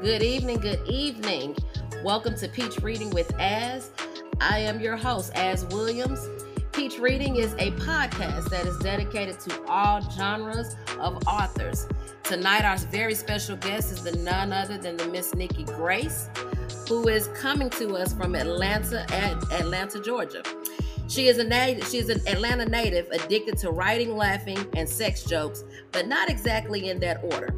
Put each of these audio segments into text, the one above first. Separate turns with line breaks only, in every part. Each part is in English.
Good evening, good evening. Welcome to Peach Reading with Az. I am your host, Az Williams. Peach Reading is a podcast that is dedicated to all genres of authors. Tonight, our very special guest is the none other than the Miss Nikki Grace, who is coming to us from Atlanta at Atlanta, Georgia. She is a she is an Atlanta native addicted to writing, laughing, and sex jokes, but not exactly in that order.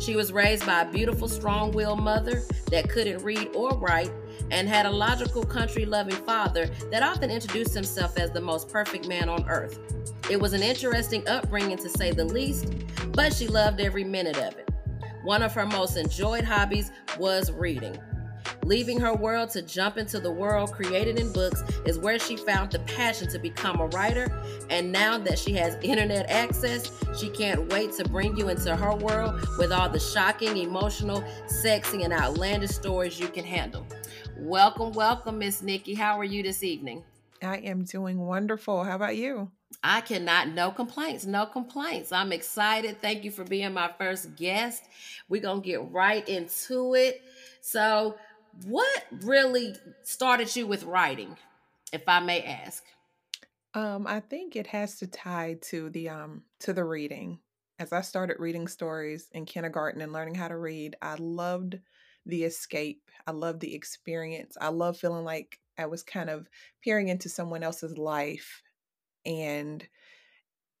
She was raised by a beautiful, strong willed mother that couldn't read or write and had a logical, country loving father that often introduced himself as the most perfect man on earth. It was an interesting upbringing to say the least, but she loved every minute of it. One of her most enjoyed hobbies was reading. Leaving her world to jump into the world created in books is where she found the passion to become a writer. And now that she has internet access, she can't wait to bring you into her world with all the shocking, emotional, sexy, and outlandish stories you can handle. Welcome, welcome, Miss Nikki. How are you this evening?
I am doing wonderful. How about you?
I cannot, no complaints, no complaints. I'm excited. Thank you for being my first guest. We're going to get right into it. So, what really started you with writing, if I may ask?
Um, I think it has to tie to the um to the reading. As I started reading stories in kindergarten and learning how to read, I loved the escape. I loved the experience. I love feeling like I was kind of peering into someone else's life and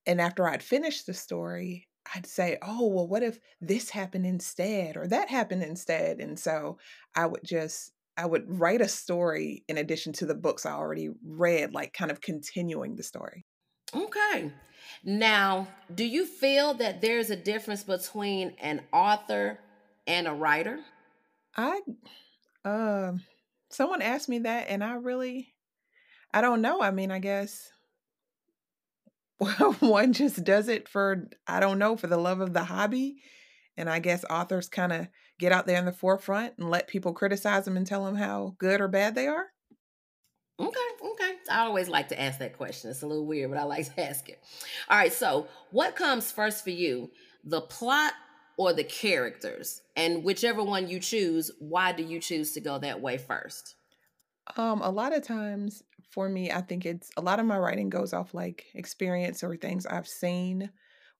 and after I'd finished the story, I'd say, oh, well, what if this happened instead or that happened instead? And so I would just, I would write a story in addition to the books I already read, like kind of continuing the story.
Okay. Now, do you feel that there's a difference between an author and a writer?
I, uh, someone asked me that, and I really, I don't know. I mean, I guess one just does it for I don't know for the love of the hobby, and I guess authors kind of get out there in the forefront and let people criticize them and tell them how good or bad they are.
Okay, okay. I always like to ask that question. It's a little weird, but I like to ask it. All right, so what comes first for you, the plot or the characters? And whichever one you choose, why do you choose to go that way first?
Um, a lot of times for me, I think it's a lot of my writing goes off like experience or things I've seen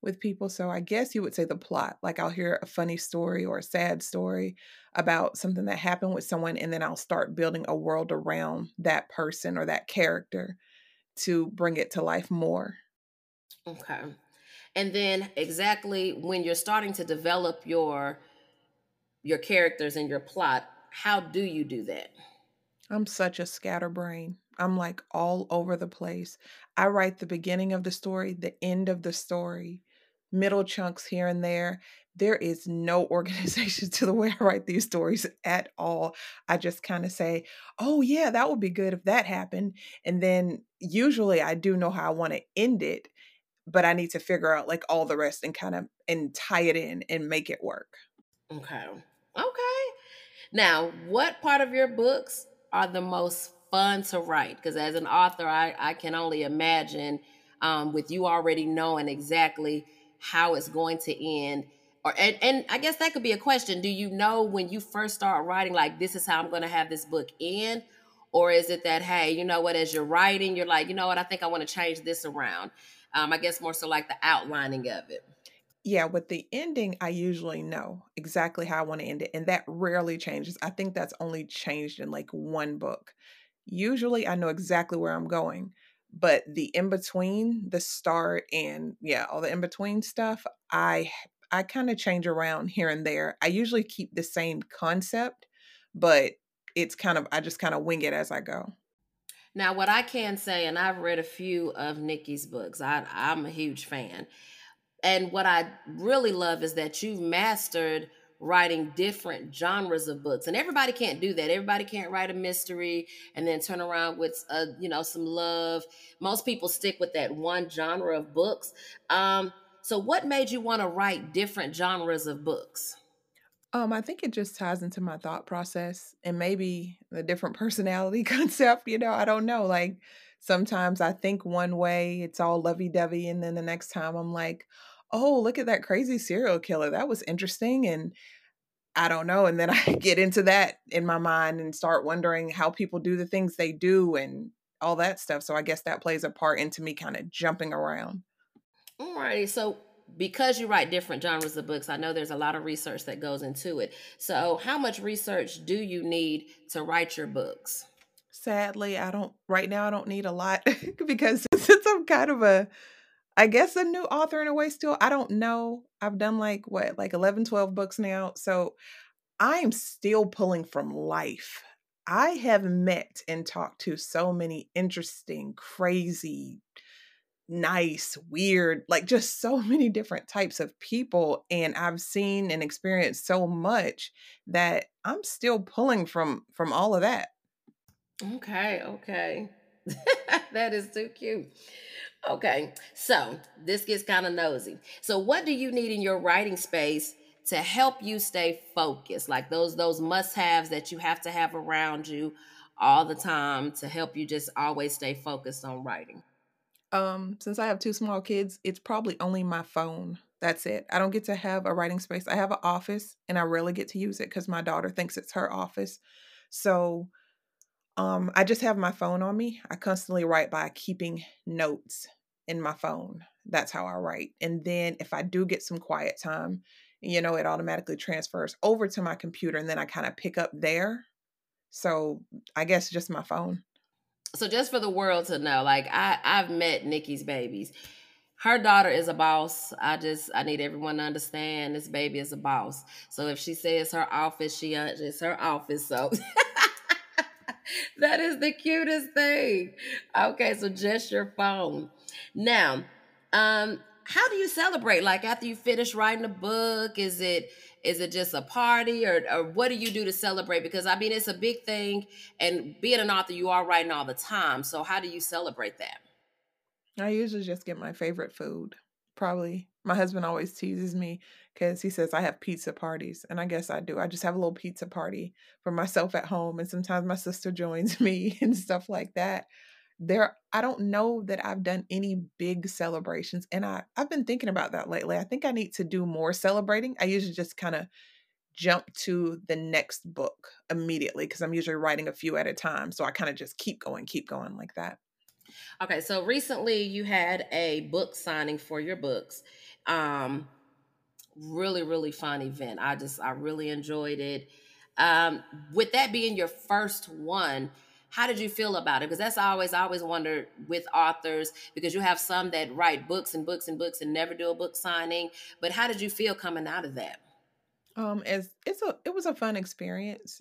with people. So I guess you would say the plot. Like I'll hear a funny story or a sad story about something that happened with someone, and then I'll start building a world around that person or that character to bring it to life more.
Okay. And then exactly when you're starting to develop your your characters and your plot, how do you do that?
I'm such a scatterbrain. I'm like all over the place. I write the beginning of the story, the end of the story, middle chunks here and there. There is no organization to the way I write these stories at all. I just kind of say, oh, yeah, that would be good if that happened. And then usually I do know how I want to end it, but I need to figure out like all the rest and kind of and tie it in and make it work.
Okay. Okay. Now, what part of your books are the most fun to write because as an author, I, I can only imagine um, with you already knowing exactly how it's going to end. Or and, and I guess that could be a question. Do you know when you first start writing, like this is how I'm going to have this book end? Or is it that, hey, you know what, as you're writing, you're like, you know what, I think I want to change this around. Um, I guess more so like the outlining of it.
Yeah, with the ending, I usually know exactly how I want to end it. And that rarely changes. I think that's only changed in like one book. Usually I know exactly where I'm going, but the in between, the start and yeah, all the in between stuff, I I kind of change around here and there. I usually keep the same concept, but it's kind of I just kind of wing it as I go.
Now, what I can say, and I've read a few of Nikki's books, I, I'm a huge fan. And what I really love is that you've mastered writing different genres of books and everybody can't do that everybody can't write a mystery and then turn around with uh, you know some love most people stick with that one genre of books um, so what made you want to write different genres of books
um, I think it just ties into my thought process and maybe the different personality concept. You know, I don't know. Like sometimes I think one way, it's all lovey dovey, and then the next time I'm like, oh, look at that crazy serial killer. That was interesting. And I don't know. And then I get into that in my mind and start wondering how people do the things they do and all that stuff. So I guess that plays a part into me kind of jumping around.
Alrighty. So because you write different genres of books, I know there's a lot of research that goes into it. So how much research do you need to write your books?
Sadly, I don't right now I don't need a lot because since I'm kind of a I guess a new author in a way still. I don't know. I've done like what, like 11, 12 books now. So I'm still pulling from life. I have met and talked to so many interesting, crazy, nice, weird, like just so many different types of people. And I've seen and experienced so much that I'm still pulling from from all of that.
Okay, okay. that is too cute. Okay, so this gets kind of nosy. So, what do you need in your writing space to help you stay focused? Like those those must haves that you have to have around you all the time to help you just always stay focused on writing.
Um, since I have two small kids, it's probably only my phone. That's it. I don't get to have a writing space. I have an office, and I rarely get to use it because my daughter thinks it's her office. So um, I just have my phone on me. I constantly write by keeping notes in my phone. That's how I write. And then if I do get some quiet time, you know, it automatically transfers over to my computer and then I kind of pick up there. So I guess just my phone.
So just for the world to know, like I I've met Nikki's babies. Her daughter is a boss. I just I need everyone to understand this baby is a boss. So if she says her office, she uh, it's her office. So that is the cutest thing. Okay, so just your phone. Now, um, how do you celebrate? Like after you finish writing a book, is it is it just a party or, or what do you do to celebrate? Because I mean it's a big thing and being an author, you are writing all the time. So how do you celebrate that?
I usually just get my favorite food. Probably my husband always teases me because he says I have pizza parties, and I guess I do. I just have a little pizza party for myself at home, and sometimes my sister joins me and stuff like that. There, I don't know that I've done any big celebrations, and I I've been thinking about that lately. I think I need to do more celebrating. I usually just kind of jump to the next book immediately because I'm usually writing a few at a time, so I kind of just keep going, keep going like that.
Okay, so recently you had a book signing for your books. Um, really, really fun event. I just, I really enjoyed it. Um, with that being your first one, how did you feel about it? Because that's always, I always wonder with authors, because you have some that write books and books and books and never do a book signing. But how did you feel coming out of that?
Um, as it's a, it was a fun experience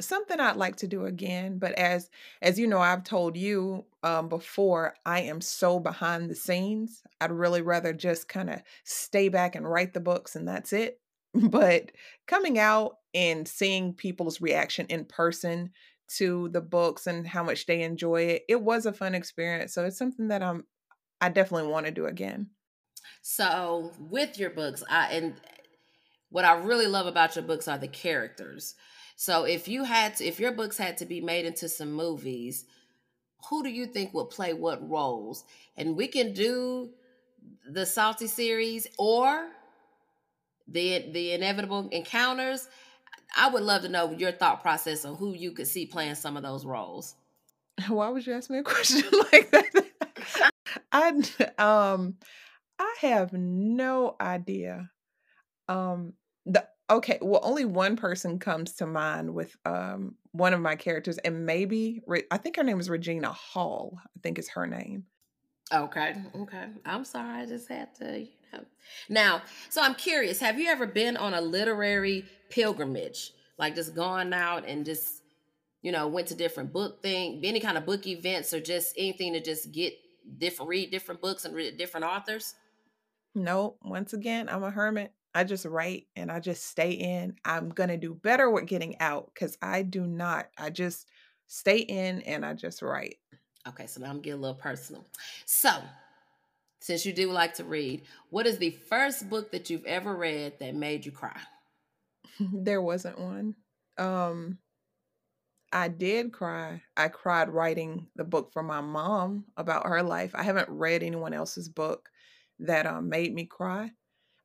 something I'd like to do again, but as as you know, I've told you um, before, I am so behind the scenes. I'd really rather just kind of stay back and write the books and that's it. But coming out and seeing people's reaction in person to the books and how much they enjoy it, it was a fun experience. So it's something that I'm I definitely want to do again.
So with your books, I and what I really love about your books are the characters. So if you had to, if your books had to be made into some movies, who do you think would play what roles? And we can do the salty series or the the inevitable encounters. I would love to know your thought process on who you could see playing some of those roles.
Why would you ask me a question like that? I um I have no idea. Um the Okay, well, only one person comes to mind with um one of my characters, and maybe I think her name is Regina Hall. I think is her name.
Okay, okay. I'm sorry, I just had to, you know. Now, so I'm curious. Have you ever been on a literary pilgrimage, like just gone out and just, you know, went to different book thing, any kind of book events, or just anything to just get different, read different books and read different authors?
No, once again, I'm a hermit. I just write and I just stay in. I'm going to do better with getting out because I do not. I just stay in and I just write.
Okay, so now I'm getting a little personal. So, since you do like to read, what is the first book that you've ever read that made you cry?
there wasn't one. Um I did cry. I cried writing the book for my mom about her life. I haven't read anyone else's book that um, made me cry.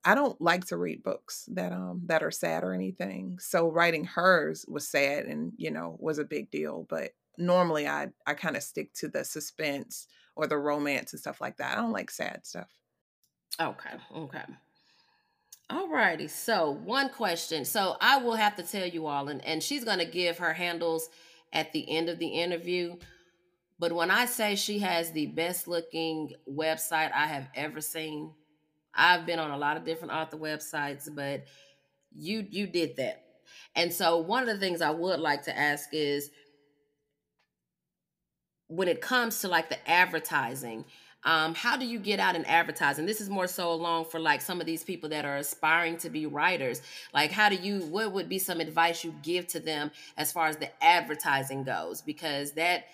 I don't like to read books that um that are sad or anything. So writing hers was sad and you know was a big deal. But normally I I kind of stick to the suspense or the romance and stuff like that. I don't like sad stuff.
Okay. Okay. All righty. So one question. So I will have to tell you all, and, and she's gonna give her handles at the end of the interview. But when I say she has the best looking website I have ever seen, I've been on a lot of different author websites, but you you did that. And so one of the things I would like to ask is when it comes to like the advertising, um, how do you get out and advertise? And This is more so along for like some of these people that are aspiring to be writers. Like, how do you, what would be some advice you give to them as far as the advertising goes? Because that,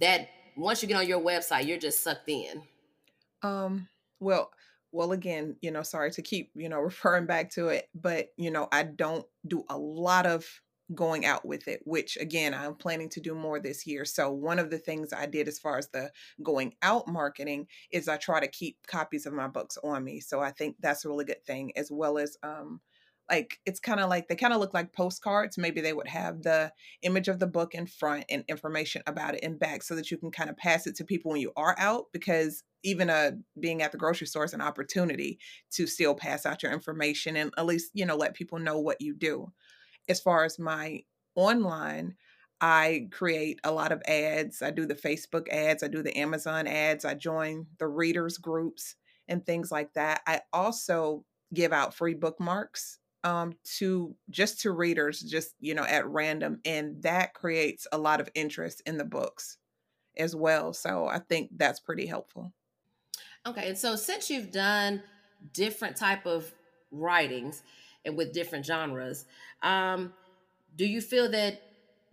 that, once you get on your website, you're just sucked in.
Um, well, well again you know sorry to keep you know referring back to it but you know i don't do a lot of going out with it which again i'm planning to do more this year. So one of the things i did as far as the going out marketing is i try to keep copies of my books on me. So i think that's a really good thing as well as um like it's kind of like they kind of look like postcards maybe they would have the image of the book in front and information about it in back so that you can kind of pass it to people when you are out because even uh being at the grocery store is an opportunity to still pass out your information and at least you know let people know what you do as far as my online I create a lot of ads. I do the Facebook ads, I do the Amazon ads, I join the readers groups and things like that. I also give out free bookmarks um to just to readers just you know at random and that creates a lot of interest in the books as well. So I think that's pretty helpful.
Okay, and so since you've done different type of writings and with different genres, um, do you feel that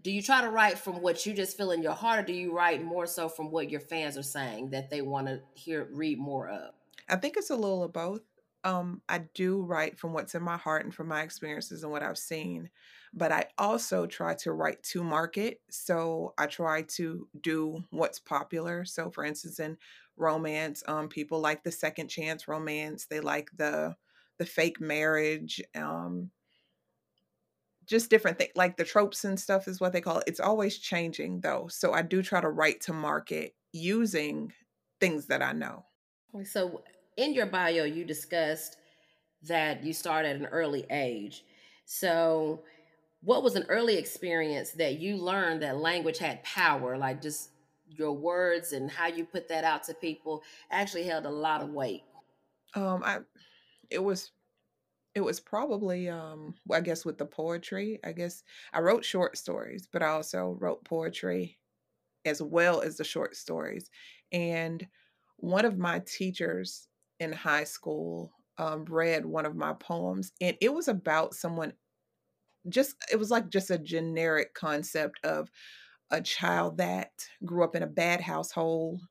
do you try to write from what you just feel in your heart, or do you write more so from what your fans are saying that they want to hear read more of?
I think it's a little of both. Um, I do write from what's in my heart and from my experiences and what I've seen, but I also try to write to market. So I try to do what's popular. So, for instance, in romance. Um, people like the second chance romance. They like the the fake marriage. Um, just different things like the tropes and stuff is what they call it. It's always changing though. So I do try to write to market using things that I know.
So in your bio, you discussed that you start at an early age. So what was an early experience that you learned that language had power, like just your words and how you put that out to people actually held a lot of weight?
Um, I it was it was probably um I guess with the poetry. I guess I wrote short stories, but I also wrote poetry as well as the short stories. And one of my teachers in high school um, read one of my poems, and it was about someone. Just it was like just a generic concept of a child that grew up in a bad household,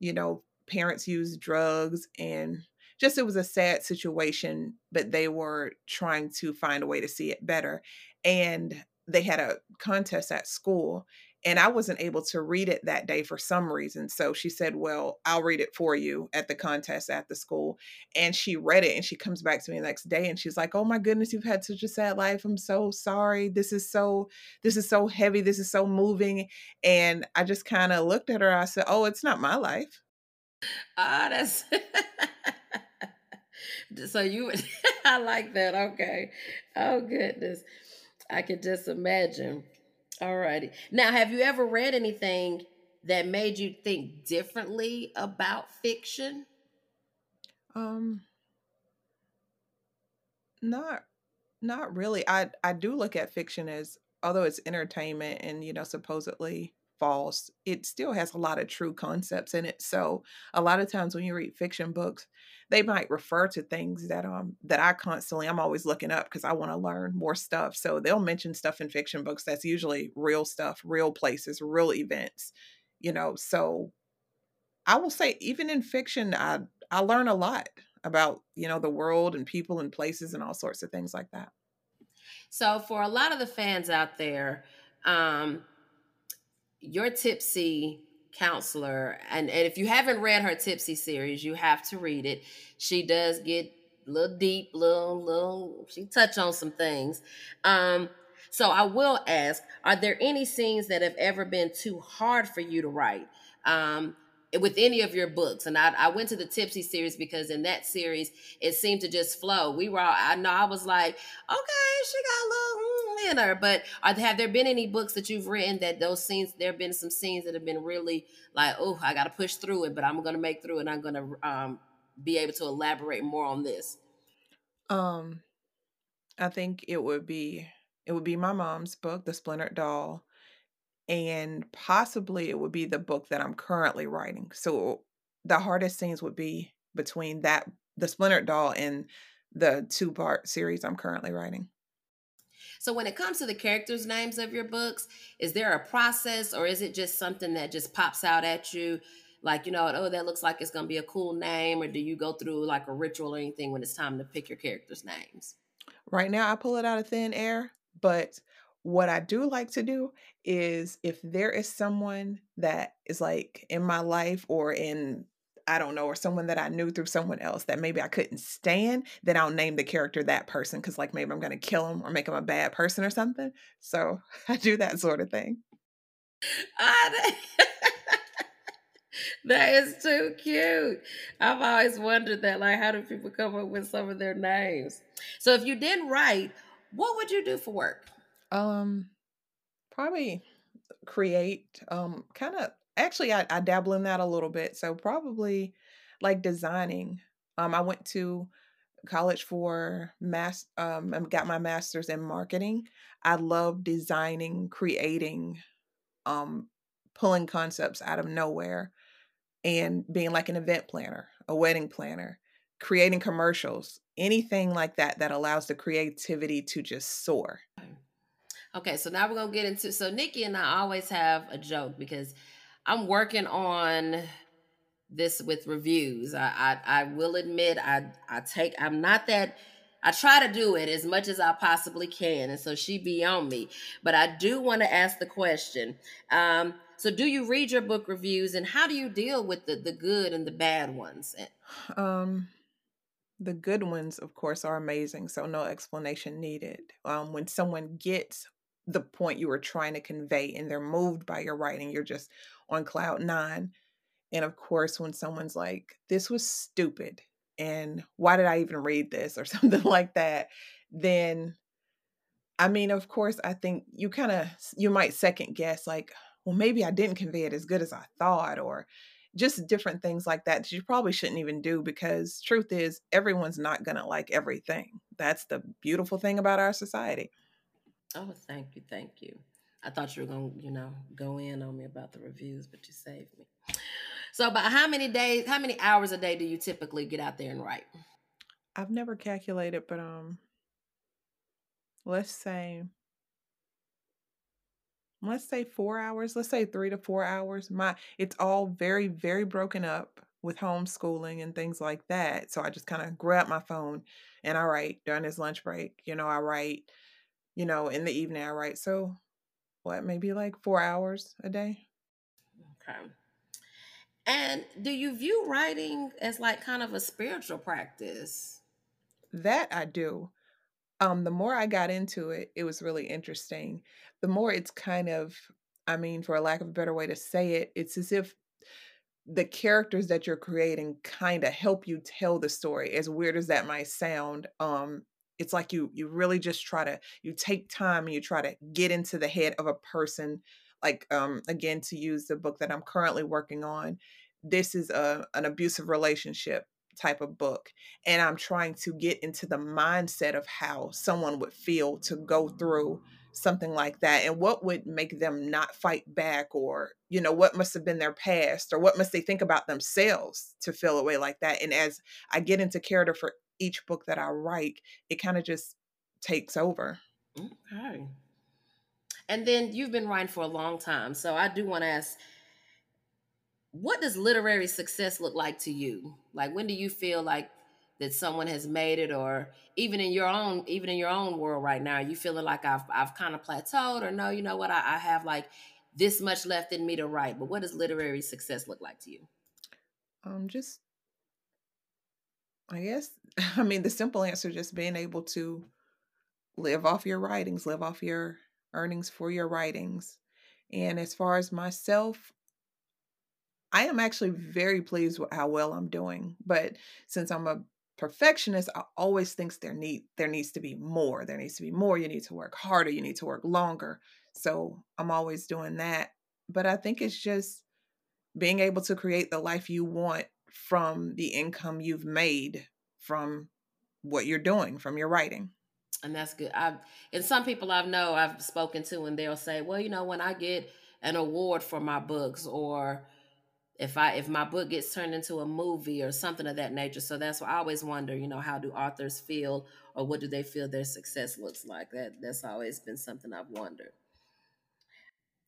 you know, parents used drugs and just it was a sad situation, but they were trying to find a way to see it better. And they had a contest at school and I wasn't able to read it that day for some reason. So she said, Well, I'll read it for you at the contest at the school. And she read it and she comes back to me the next day and she's like, Oh my goodness, you've had such a sad life. I'm so sorry. This is so, this is so heavy. This is so moving. And I just kind of looked at her. I said, Oh, it's not my life.
Ah, that's so you I like that. Okay. Oh goodness. I could just imagine. All righty. Now, have you ever read anything that made you think differently about fiction?
Um not not really. I I do look at fiction as although it's entertainment and you know supposedly false, it still has a lot of true concepts in it. So a lot of times when you read fiction books, they might refer to things that um that I constantly I'm always looking up because I want to learn more stuff. So they'll mention stuff in fiction books that's usually real stuff, real places, real events, you know. So I will say even in fiction I I learn a lot about, you know, the world and people and places and all sorts of things like that.
So for a lot of the fans out there, um your tipsy counselor and, and if you haven't read her tipsy series you have to read it she does get a little deep, little, little. She touch on some things. Um, so I will ask: Are there any scenes that have ever been too hard for you to write? Um, with any of your books. And I, I went to the Tipsy series because in that series it seemed to just flow. We were all, I know I was like, okay, she got a little mm, in her. But are, have there been any books that you've written that those scenes? There have been some scenes that have been really like, oh, I got to push through it, but I'm going to make through, and I'm going to um, be able to elaborate more on this.
Um, I think it would be it would be my mom's book, The Splintered Doll and possibly it would be the book that I'm currently writing. So the hardest scenes would be between that the Splintered Doll and the two part series I'm currently writing.
So when it comes to the characters' names of your books, is there a process or is it just something that just pops out at you? Like, you know, oh, that looks like it's gonna be a cool name, or do you go through like a ritual or anything when it's time to pick your characters' names?
Right now I pull it out of thin air, but what I do like to do is if there is someone that is like in my life or in I don't know, or someone that I knew through someone else that maybe I couldn't stand, then I'll name the character that person because, like, maybe I'm going to kill him or make him a bad person or something. So I do that sort of thing.
Ah, that is too cute. I've always wondered that. Like, how do people come up with some of their names? So, if you didn't write, what would you do for work?
Um, probably create. Um, kind of. Actually, I, I dabble in that a little bit. So probably like designing. Um, I went to college for mass. Um, got my master's in marketing. I love designing, creating, um, pulling concepts out of nowhere, and being like an event planner, a wedding planner, creating commercials, anything like that that allows the creativity to just soar.
Okay, so now we're gonna get into so Nikki and I always have a joke because I'm working on this with reviews. I I, I will admit I I take I'm not that I try to do it as much as I possibly can, and so she be on me. But I do want to ask the question. Um, so, do you read your book reviews, and how do you deal with the the good and the bad ones?
Um, the good ones, of course, are amazing, so no explanation needed. Um, when someone gets the point you were trying to convey and they're moved by your writing you're just on cloud nine. And of course when someone's like this was stupid and why did i even read this? or something like that then i mean of course i think you kind of you might second guess like well maybe i didn't convey it as good as i thought or just different things like that that you probably shouldn't even do because truth is everyone's not going to like everything. That's the beautiful thing about our society
Oh, thank you, thank you. I thought you were gonna, you know, go in on me about the reviews, but you saved me. So, about how many days, how many hours a day do you typically get out there and write?
I've never calculated, but um, let's say, let's say four hours. Let's say three to four hours. My it's all very, very broken up with homeschooling and things like that. So I just kind of grab my phone and I write during this lunch break. You know, I write you know, in the evening I write. So what, maybe like four hours a day.
Okay. And do you view writing as like kind of a spiritual practice?
That I do. Um, the more I got into it, it was really interesting. The more it's kind of, I mean, for a lack of a better way to say it, it's as if the characters that you're creating kind of help you tell the story as weird as that might sound um it's like you you really just try to you take time and you try to get into the head of a person like um again to use the book that i'm currently working on this is a an abusive relationship type of book and i'm trying to get into the mindset of how someone would feel to go through something like that and what would make them not fight back or you know what must have been their past or what must they think about themselves to feel a way like that and as i get into character for each book that I write, it kind of just takes over.
Okay. And then you've been writing for a long time. So I do want to ask what does literary success look like to you? Like when do you feel like that someone has made it or even in your own even in your own world right now, are you feeling like I've I've kind of plateaued or no, you know what, I, I have like this much left in me to write. But what does literary success look like to you?
Um just I guess, I mean, the simple answer just being able to live off your writings, live off your earnings for your writings. And as far as myself, I am actually very pleased with how well I'm doing. But since I'm a perfectionist, I always thinks there need there needs to be more. There needs to be more. You need to work harder. You need to work longer. So I'm always doing that. But I think it's just being able to create the life you want from the income you've made from what you're doing, from your writing.
And that's good. I've and some people I've know I've spoken to and they'll say, Well, you know, when I get an award for my books or if I if my book gets turned into a movie or something of that nature. So that's why I always wonder, you know, how do authors feel or what do they feel their success looks like? That that's always been something I've wondered.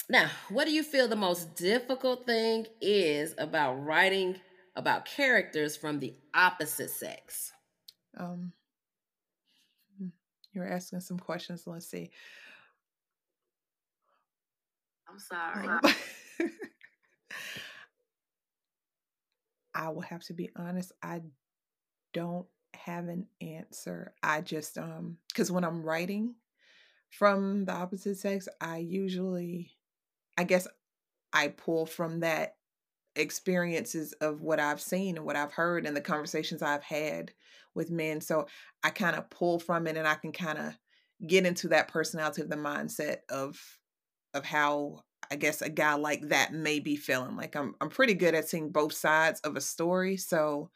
Now, what do you feel the most difficult thing is about writing about characters from the opposite sex? Um
hmm, you're asking some questions. Let's see.
I'm sorry. Um,
I will have to be honest, I don't have an answer. I just um cuz when I'm writing from the opposite sex, I usually I guess I pull from that experiences of what I've seen and what I've heard and the conversations I've had with men. So I kind of pull from it and I can kind of get into that personality of the mindset of of how I guess a guy like that may be feeling. Like I'm I'm pretty good at seeing both sides of a story, so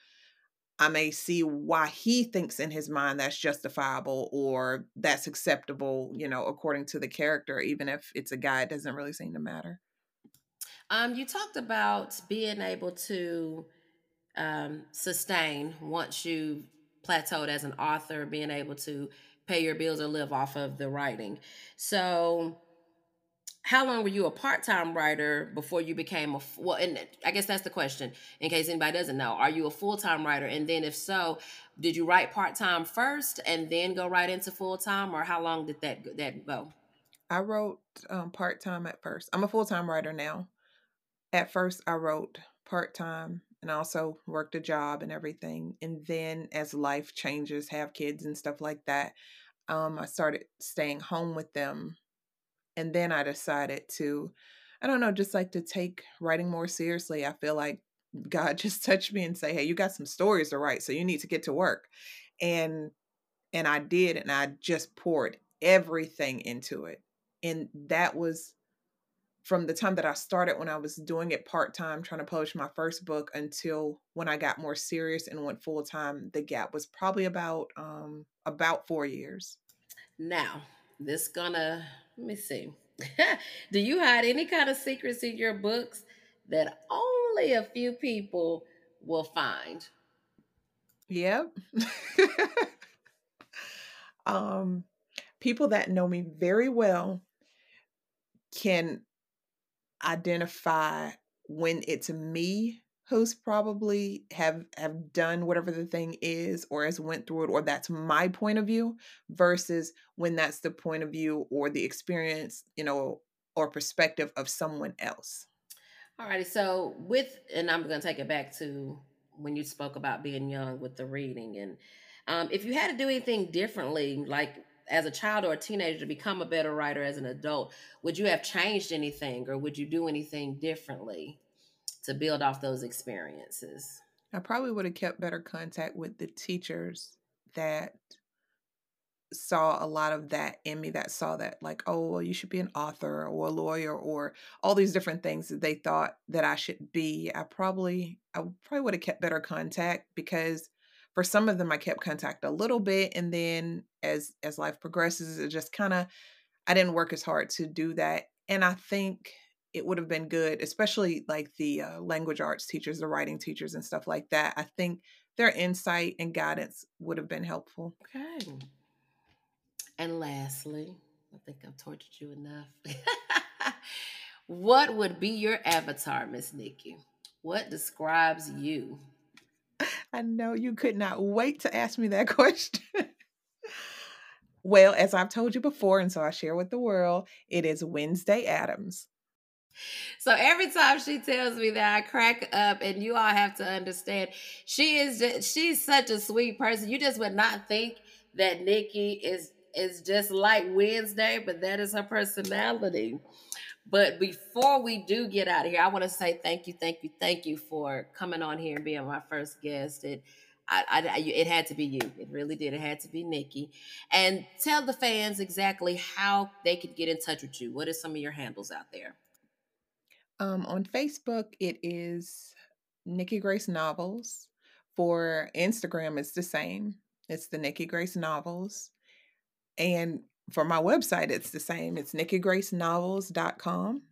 I may see why he thinks in his mind that's justifiable or that's acceptable, you know, according to the character, even if it's a guy, it doesn't really seem to matter.
Um, you talked about being able to um, sustain once you plateaued as an author, being able to pay your bills or live off of the writing. So, how long were you a part-time writer before you became a well and i guess that's the question in case anybody doesn't know are you a full-time writer? And then if so did you write part-time first and then go right into full-time or how long did that that go?
I wrote um, part-time at first. I'm a full-time writer now at first i wrote part-time and also worked a job and everything and then as life changes have kids and stuff like that um, i started staying home with them and then I decided to, I don't know, just like to take writing more seriously. I feel like God just touched me and say, "Hey, you got some stories to write, so you need to get to work." And and I did, and I just poured everything into it. And that was from the time that I started when I was doing it part time, trying to publish my first book, until when I got more serious and went full time. The gap was probably about um, about four years.
Now, this gonna let me see. Do you hide any kind of secrets in your books that only a few people will find?
Yep. um, people that know me very well can identify when it's me who's probably have have done whatever the thing is or has went through it or that's my point of view versus when that's the point of view or the experience you know or perspective of someone else.
All righty so with and i'm going to take it back to when you spoke about being young with the reading and um, if you had to do anything differently like as a child or a teenager to become a better writer as an adult would you have changed anything or would you do anything differently to build off those experiences.
I probably would have kept better contact with the teachers that saw a lot of that in me that saw that like oh well you should be an author or a lawyer or all these different things that they thought that I should be I probably I probably would have kept better contact because for some of them I kept contact a little bit and then as as life progresses it just kind of I didn't work as hard to do that and I think it would have been good, especially like the uh, language arts teachers, the writing teachers, and stuff like that. I think their insight and guidance would have been helpful.
Okay. And lastly, I think I've tortured you enough. what would be your avatar, Miss Nikki? What describes you?
I know you could not wait to ask me that question. well, as I've told you before, and so I share with the world, it is Wednesday Addams.
So every time she tells me that, I crack up, and you all have to understand, she is just, she's such a sweet person. You just would not think that Nikki is is just like Wednesday, but that is her personality. But before we do get out of here, I want to say thank you, thank you, thank you for coming on here and being my first guest. It, I, I, it had to be you. It really did. It had to be Nikki. And tell the fans exactly how they could get in touch with you. What are some of your handles out there?
Um, on Facebook, it is Nikki Grace Novels. For Instagram, it's the same. It's the Nikki Grace Novels. And for my website, it's the same. It's nikkigracenovels.com.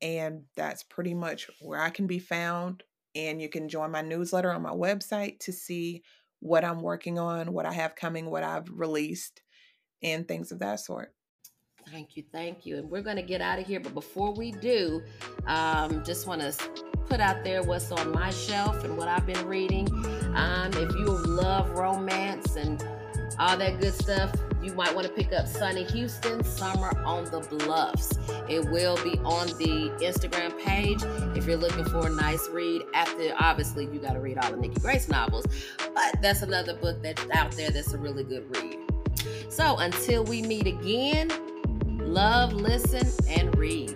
And that's pretty much where I can be found. And you can join my newsletter on my website to see what I'm working on, what I have coming, what I've released, and things of that sort.
Thank you, thank you. And we're going to get out of here. But before we do, um, just want to put out there what's on my shelf and what I've been reading. Um, if you love romance and all that good stuff, you might want to pick up Sunny Hostin, Summer on the Bluffs. It will be on the Instagram page if you're looking for a nice read. After, obviously, you got to read all the Nikki Grace novels, but that's another book that's out there that's a really good read. So until we meet again, love, listen, and read.